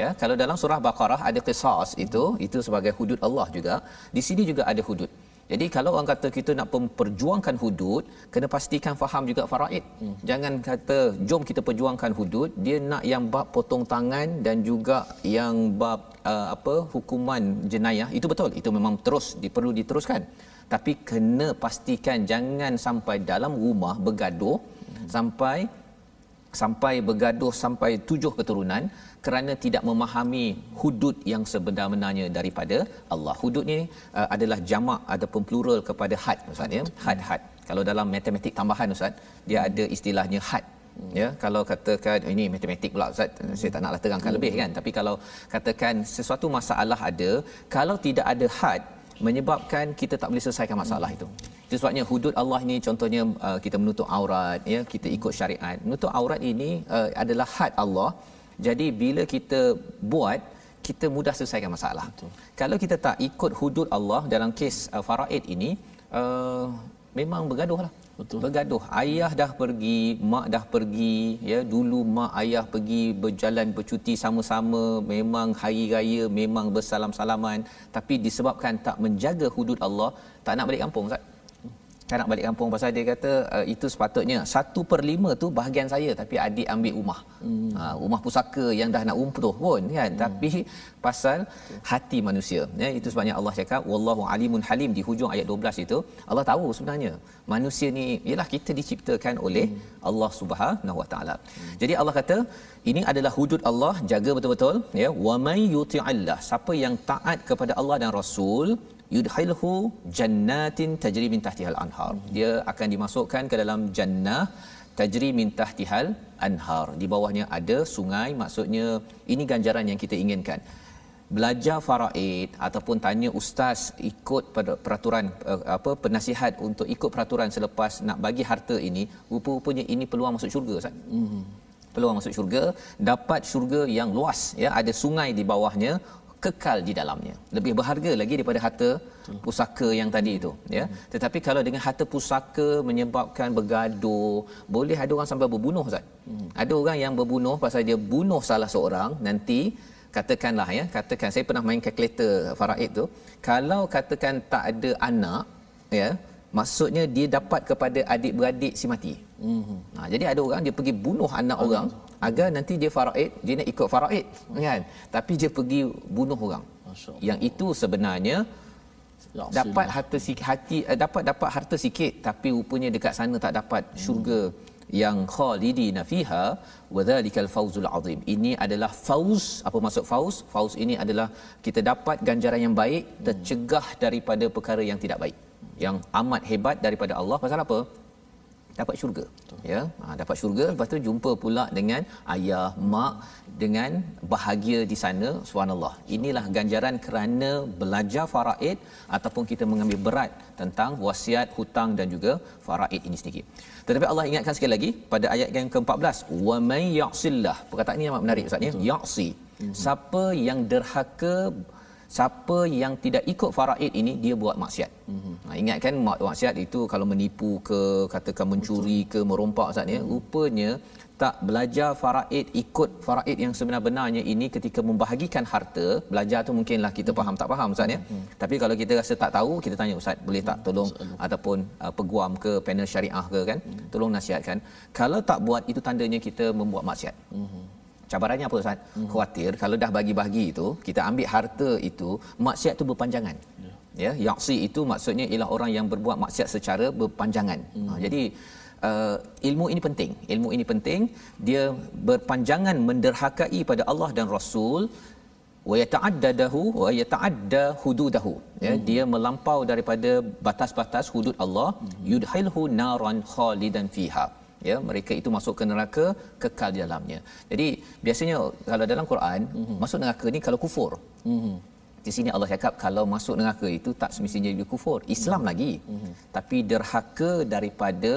Ya, kalau dalam surah Baqarah ada qisas itu, itu sebagai hudud Allah juga. Di sini juga ada hudud. Jadi kalau orang kata kita nak memperjuangkan hudud, kena pastikan faham juga faraid. Jangan kata jom kita perjuangkan hudud, dia nak yang bab potong tangan dan juga yang bab uh, apa hukuman jenayah. Itu betul. Itu memang terus diperlu diteruskan. Tapi kena pastikan jangan sampai dalam rumah bergaduh sampai sampai bergaduh sampai tujuh keturunan kerana tidak memahami hudud yang sebenar-benarnya daripada Allah. Hudud ni uh, adalah jamak ataupun plural kepada had Ustaz ya. Had-had. Kalau dalam matematik tambahan Ustaz, dia ada istilahnya had. Ya, kalau katakan oh, ini matematik pula Ustaz, saya tak naklah terangkan lebih kan. Tapi kalau katakan sesuatu masalah ada, kalau tidak ada had menyebabkan kita tak boleh selesaikan masalah itu. Itu sebabnya hudud Allah ini contohnya uh, kita menutup aurat ya kita ikut syariat. Menutup aurat ini uh, adalah had Allah. Jadi bila kita buat kita mudah selesaikan masalah. Betul. Kalau kita tak ikut hudud Allah dalam kes uh, faraid ini uh, memang bergaduh lah. Betul. Bergaduh. Ayah dah pergi, mak dah pergi, ya. Dulu mak ayah pergi berjalan bercuti sama-sama, memang hari raya, memang bersalam-salaman, tapi disebabkan tak menjaga hudud Allah, tak nak balik kampung, Ustaz kan nak balik kampung pasal dia kata uh, itu sepatutnya satu per lima tu bahagian saya tapi adik ambil rumah hmm. uh, rumah pusaka yang dah nak umpuh pun kan hmm. tapi pasal hati manusia ya itu sebabnya Allah cakap wallahu alimun halim di hujung ayat 12 itu Allah tahu sebenarnya manusia ni ialah kita diciptakan oleh hmm. Allah Subhanahu wa taala hmm. jadi Allah kata ini adalah hudud Allah jaga betul-betul ya wa may yuti'illah siapa yang taat kepada Allah dan Rasul yudhilhu jannatin tajri min tahtihal anhar. Dia akan dimasukkan ke dalam jannah tajri min tahtihal anhar. Di bawahnya ada sungai maksudnya ini ganjaran yang kita inginkan. Belajar faraid ataupun tanya ustaz ikut peraturan eh, apa penasihat untuk ikut peraturan selepas nak bagi harta ini rupa-rupanya ini peluang masuk syurga ustaz. Mm-hmm. peluang masuk syurga dapat syurga yang luas ya. Ada sungai di bawahnya kekal di dalamnya lebih berharga lagi daripada harta pusaka yang tadi itu ya tetapi kalau dengan harta pusaka menyebabkan bergaduh boleh ada orang sampai berbunuh ustaz hmm. ada orang yang berbunuh pasal dia bunuh salah seorang nanti katakanlah ya katakan saya pernah main kalkulator faraid tu kalau katakan tak ada anak ya maksudnya dia dapat kepada adik-beradik si mati hmm. ha, jadi ada orang dia pergi bunuh anak hmm. orang agar nanti dia faraid dia nak ikut faraid kan? Tapi dia pergi bunuh orang. Yang itu sebenarnya ya, dapat harta sikit hati eh, dapat dapat harta sikit. Tapi rupanya dekat sana tak dapat hmm. syurga yang khalidina fiha wa dzalikal fawzul azim. Ini adalah fauz apa maksud fauz fauz ini adalah kita dapat ganjaran yang baik hmm. tercegah daripada perkara yang tidak baik. Yang amat hebat daripada Allah. Pasal apa dapat syurga. Betul. ya ha, dapat syurga. Lepas tu jumpa pula dengan ayah mak dengan bahagia di sana subhanallah. Inilah ganjaran kerana belajar faraid ataupun kita mengambil berat tentang wasiat hutang dan juga faraid ini sendiri tetapi Allah ingatkan sekali lagi pada ayat yang ke-14. Wa may ya'sillah. Perkataan ini amat menarik ustaz ya. Ya'si. Siapa yang derhaka siapa yang tidak ikut faraid ini dia buat maksiat. Mm-hmm. Ha, ingat kan maksiat itu kalau menipu ke katakan mencuri Betul. ke merompak Ustaz ya, mm-hmm. rupanya tak belajar faraid ikut faraid yang sebenar-benarnya ini ketika membahagikan harta belajar tu mungkinlah kita mm-hmm. faham tak faham ustaz ya mm-hmm. tapi kalau kita rasa tak tahu kita tanya ustaz boleh tak tolong mm-hmm. ataupun uh, peguam ke panel syariah ke kan mm-hmm. tolong nasihatkan kalau tak buat itu tandanya kita membuat maksiat mm-hmm. Cabarannya apa Ustaz? Hmm. Khawatir kalau dah bagi-bagi itu, kita ambil harta itu, maksiat itu berpanjangan. Ya, ya yaksi itu maksudnya ialah orang yang berbuat maksiat secara berpanjangan. Hmm. Ha, jadi uh, ilmu ini penting. Ilmu ini penting, dia berpanjangan menderhakai pada Allah dan Rasul wa yata'addadahu wa yata'adda hududahu ya hmm. dia melampau daripada batas-batas hudud Allah hmm. yudhilhu naran khalidan fiha ya mereka itu masuk ke neraka kekal di dalamnya jadi biasanya kalau dalam Quran mm-hmm. masuk neraka ni kalau kufur mm-hmm. di sini Allah cakap kalau masuk neraka itu tak semestinya dia kufur Islam mm-hmm. lagi mm-hmm. tapi derhaka daripada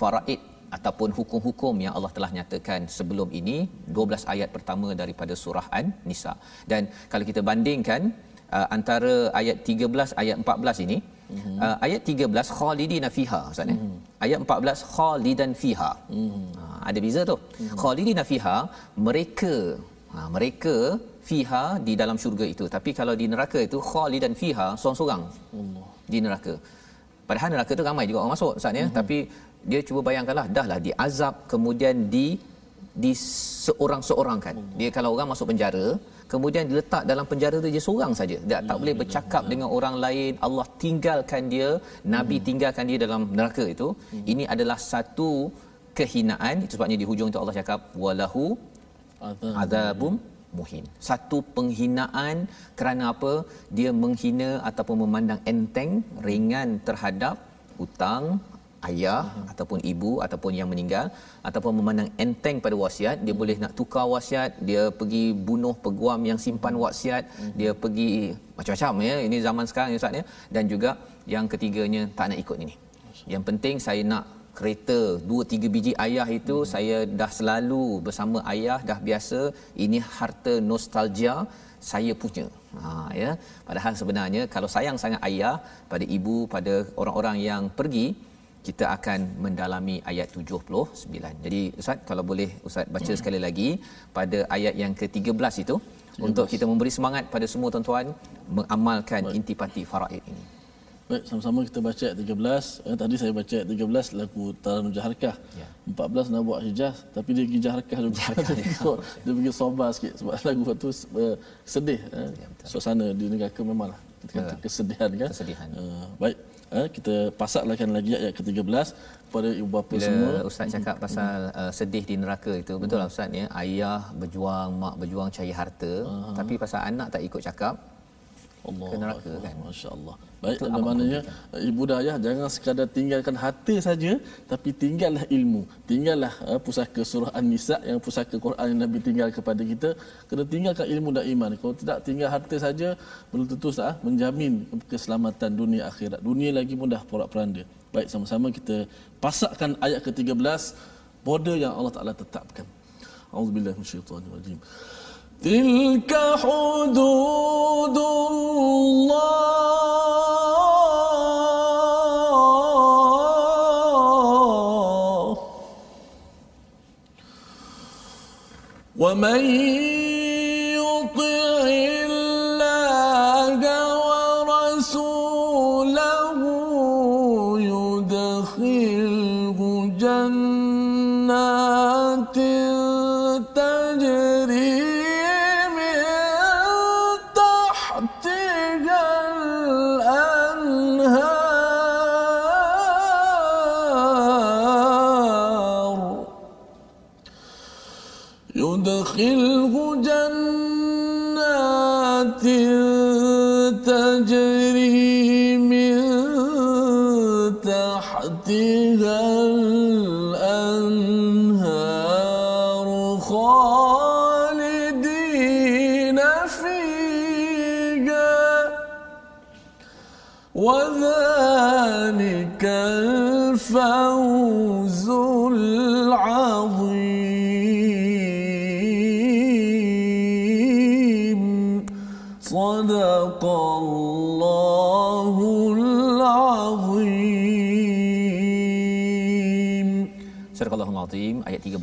faraid ataupun hukum-hukum yang Allah telah nyatakan sebelum ini 12 ayat pertama daripada surah An-Nisa dan kalau kita bandingkan uh, antara ayat 13 ayat 14 ini Mm-hmm. Uh, ayat 13 khalidina fiha ustaz mm-hmm. ayat 14 khalidan fiha mm-hmm. uh, ada beza tu mm-hmm. khalidina fiha mereka uh, mereka fiha di dalam syurga itu tapi kalau di neraka itu khalidan fiha seorang-seorang Allah di neraka padahal neraka tu ramai juga orang masuk ustaz ya mm-hmm. tapi dia cuba bayangkanlah dahlah diazab kemudian di di seorang-seorang kan dia kalau orang masuk penjara kemudian diletak dalam penjara tu dia seorang saja. Dia tak boleh bercakap dengan orang lain. Allah tinggalkan dia. Nabi hmm. tinggalkan dia dalam neraka itu. Hmm. ini adalah satu kehinaan. Itu sebabnya di hujung tu Allah cakap walahu adzabum muhin. Satu penghinaan kerana apa? Dia menghina ataupun memandang enteng ringan terhadap hutang ayah uh-huh. ataupun ibu ataupun yang meninggal ataupun memandang enteng pada wasiat dia uh-huh. boleh nak tukar wasiat dia pergi bunuh peguam yang simpan wasiat uh-huh. dia pergi macam-macam ya ini zaman sekarang ya ustaz ya dan juga yang ketiganya tak nak ikut ini yang penting saya nak kereta dua tiga biji ayah itu hmm. saya dah selalu bersama ayah dah biasa ini harta nostalgia saya punya ha ya padahal sebenarnya kalau sayang sangat ayah pada ibu pada orang-orang yang pergi kita akan mendalami ayat 79. Jadi Ustaz kalau boleh Ustaz baca hmm. sekali lagi pada ayat yang ke-13 itu 13. untuk kita memberi semangat pada semua tuan-tuan mengamalkan Baik. intipati faraid ini. Baik, sama-sama kita baca ayat 13. Eh, tadi saya baca ayat 13 lagu Taranum Jaharkah. Ya. 14 nak buat hijaz tapi dia pergi Jaharkah juga. dia, dia pergi sobar sikit sebab lagu tu uh, sedih. Eh. Ya, Suasana di negara memanglah kita kata ya. kesedihan kan. Kesedihan. Uh, baik eh, kita pasakkan lagi ayat ke-13 kepada ibu bapa Bila semua. Ustaz cakap pasal hmm. uh, sedih di neraka itu betul lah ustaz ya. Ayah berjuang, mak berjuang cari harta uh-huh. tapi pasal anak tak ikut cakap Allah ke neraka Allah, kan. Masya-Allah. Baik, dan maknanya eh, ibu dan ayah jangan sekadar tinggalkan harta saja, tapi tinggallah ilmu. Tinggallah uh, pusaka surah An-Nisa yang pusaka Quran yang Nabi tinggal kepada kita. Kena tinggalkan ilmu dan iman. Kalau tidak tinggal harta saja, belum tentu sah, menjamin keselamatan dunia akhirat. Dunia lagi mudah porak peranda. Baik, sama-sama kita pasakkan ayat ke-13, border yang Allah Ta'ala tetapkan. A'udzubillahimusyaitanirajim. Tilka hudud.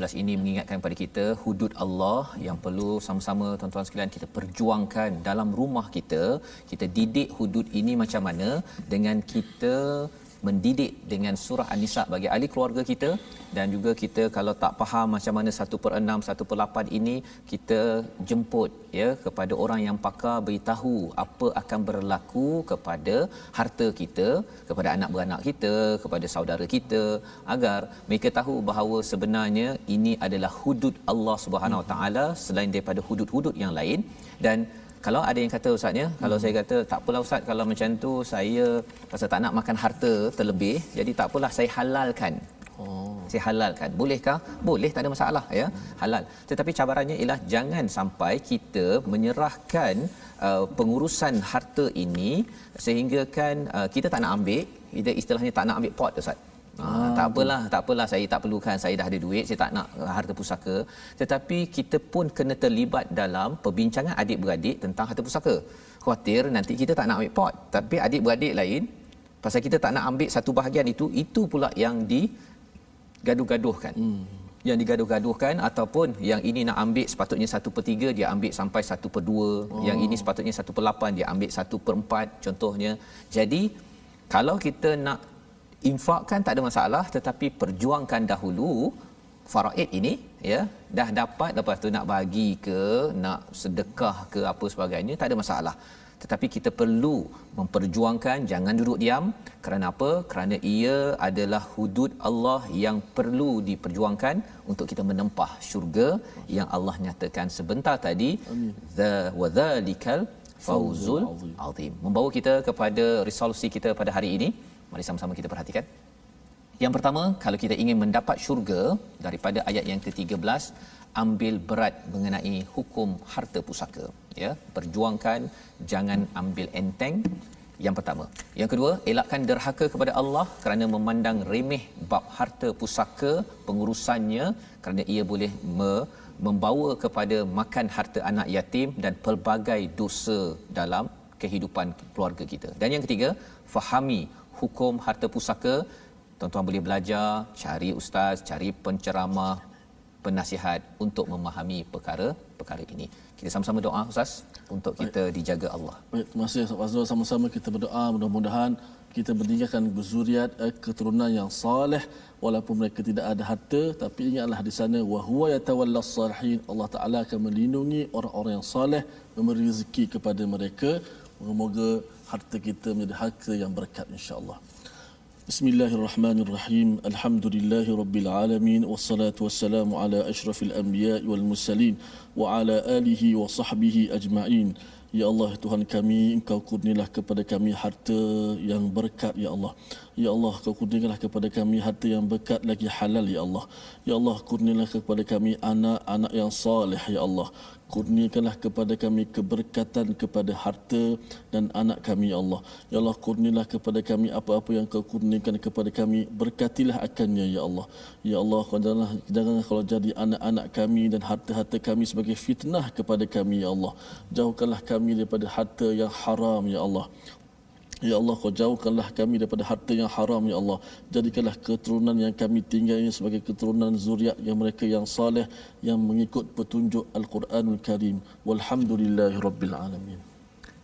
11 ini mengingatkan kepada kita hudud Allah yang perlu sama-sama tuan-tuan sekalian kita perjuangkan dalam rumah kita, kita didik hudud ini macam mana dengan kita mendidik dengan surah An-Nisa bagi ahli keluarga kita. Dan juga kita kalau tak faham macam mana 1 per 6, 1 per 8 ini kita jemput ya kepada orang yang pakar beritahu apa akan berlaku kepada harta kita kepada anak beranak kita kepada saudara kita agar mereka tahu bahawa sebenarnya ini adalah hudud Allah Subhanahu Wa Taala selain daripada hudud-hudud yang lain. Dan kalau ada yang kata ustaz ya kalau hmm. saya kata tak apalah ustaz kalau macam tu saya pasal tak nak makan harta terlebih jadi tak apalah saya halalkan. Oh. Saya halalkan. Bolehkah? Boleh tak ada masalah ya. Halal. Tetapi cabarannya ialah jangan sampai kita menyerahkan uh, pengurusan harta ini sehingga kan uh, kita tak nak ambil kita istilahnya tak nak ambil pot ustaz Ah, tak apalah, tak apalah saya tak perlukan, saya dah ada duit, saya tak nak harta pusaka. Tetapi kita pun kena terlibat dalam perbincangan adik-beradik tentang harta pusaka. Khawatir nanti kita tak nak ambil pot, tapi adik-beradik lain pasal kita tak nak ambil satu bahagian itu, itu pula yang digaduh-gaduhkan. Hmm. Yang digaduh-gaduhkan ataupun yang ini nak ambil sepatutnya satu per tiga, dia ambil sampai satu per dua. Oh. Yang ini sepatutnya satu per lapan, dia ambil satu per empat contohnya. Jadi, kalau kita nak infakkan tak ada masalah tetapi perjuangkan dahulu faraid ini ya dah dapat lepas tu nak bagi ke nak sedekah ke apa sebagainya tak ada masalah. Tetapi kita perlu memperjuangkan jangan duduk diam. Kerana apa? Kerana ia adalah hudud Allah yang perlu diperjuangkan untuk kita menempah syurga yang Allah nyatakan sebentar tadi. The wadzalikal fauzul azim. Membawa kita kepada resolusi kita pada hari ini Mari sama-sama kita perhatikan. Yang pertama, kalau kita ingin mendapat syurga daripada ayat yang ke-13, ambil berat mengenai hukum harta pusaka. Ya, perjuangkan jangan ambil enteng. Yang pertama. Yang kedua, elakkan derhaka kepada Allah kerana memandang remeh bab harta pusaka pengurusannya kerana ia boleh me- membawa kepada makan harta anak yatim dan pelbagai dosa dalam kehidupan keluarga kita. Dan yang ketiga, fahami hukum harta pusaka. Tuan-tuan boleh belajar cari ustaz cari penceramah penasihat untuk memahami perkara-perkara ini. Kita sama-sama doa ustaz untuk kita Baik. dijaga Allah. Baik, terima kasih Ustaz Fazrul. Sama-sama kita berdoa mudah-mudahan kita meninggalkan berzuriat eh, keturunan yang saleh. Walaupun mereka tidak ada harta tapi ingatlah di sana wa huwa yatawallas salihin Allah Taala akan melindungi orang-orang yang saleh memberi rezeki kepada mereka. Semoga harta kita menjadi harta yang berkat insya-Allah. Bismillahirrahmanirrahim. Alhamdulillahirabbil alamin. Wassalatu wassalamu ala asyrafil anbiya'i wal mursalin wa ala alihi wa sahbihi ajma'in. Ya Allah Tuhan kami Engkau kurnialah kepada kami harta yang berkat Ya Allah. Ya Allah kau kurnialah kepada kami harta yang berkat lagi halal Ya Allah. Ya Allah kurnialah kepada kami anak-anak yang saleh Ya Allah kurniakanlah kepada kami keberkatan kepada harta dan anak kami ya Allah. Ya Allah kurnialah kepada kami apa-apa yang kau kurniakan kepada kami berkatilah akannya ya Allah. Ya Allah janganlah janganlah kalau jadi anak-anak kami dan harta-harta kami sebagai fitnah kepada kami ya Allah. Jauhkanlah kami daripada harta yang haram ya Allah Ya Allah, kau jauhkanlah kami daripada harta yang haram, Ya Allah. Jadikanlah keturunan yang kami tinggal ini sebagai keturunan zuriat yang mereka yang saleh yang mengikut petunjuk Al-Quranul Karim. Walhamdulillahi Rabbil Alamin.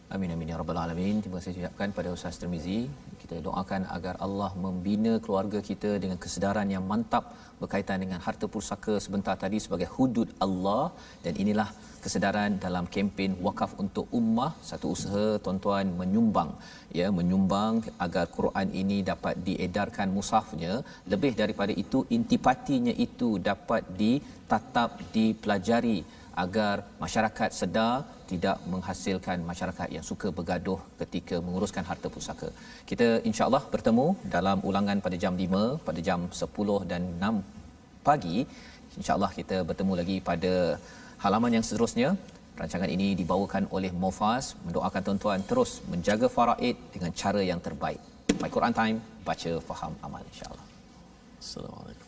Amin amin ya rabbal alamin. Terima kasih ucapkan pada Ustaz Tirmizi. Kita doakan agar Allah membina keluarga kita dengan kesedaran yang mantap berkaitan dengan harta pusaka sebentar tadi sebagai hudud Allah. Dan inilah kesedaran dalam kempen wakaf untuk ummah satu usaha tuan-tuan menyumbang. Ya menyumbang agar Quran ini dapat diedarkan mushafnya. Lebih daripada itu intipatinya itu dapat ditatap dipelajari agar masyarakat sedar tidak menghasilkan masyarakat yang suka bergaduh ketika menguruskan harta pusaka. Kita insya-Allah bertemu dalam ulangan pada jam 5 pada jam 10 dan 6 pagi. Insya-Allah kita bertemu lagi pada halaman yang seterusnya. Rancangan ini dibawakan oleh Mofas mendoakan tuan-tuan terus menjaga faraid dengan cara yang terbaik. My Quran Time, baca, faham, amal insya-Allah. Assalamualaikum.